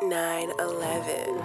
9 11.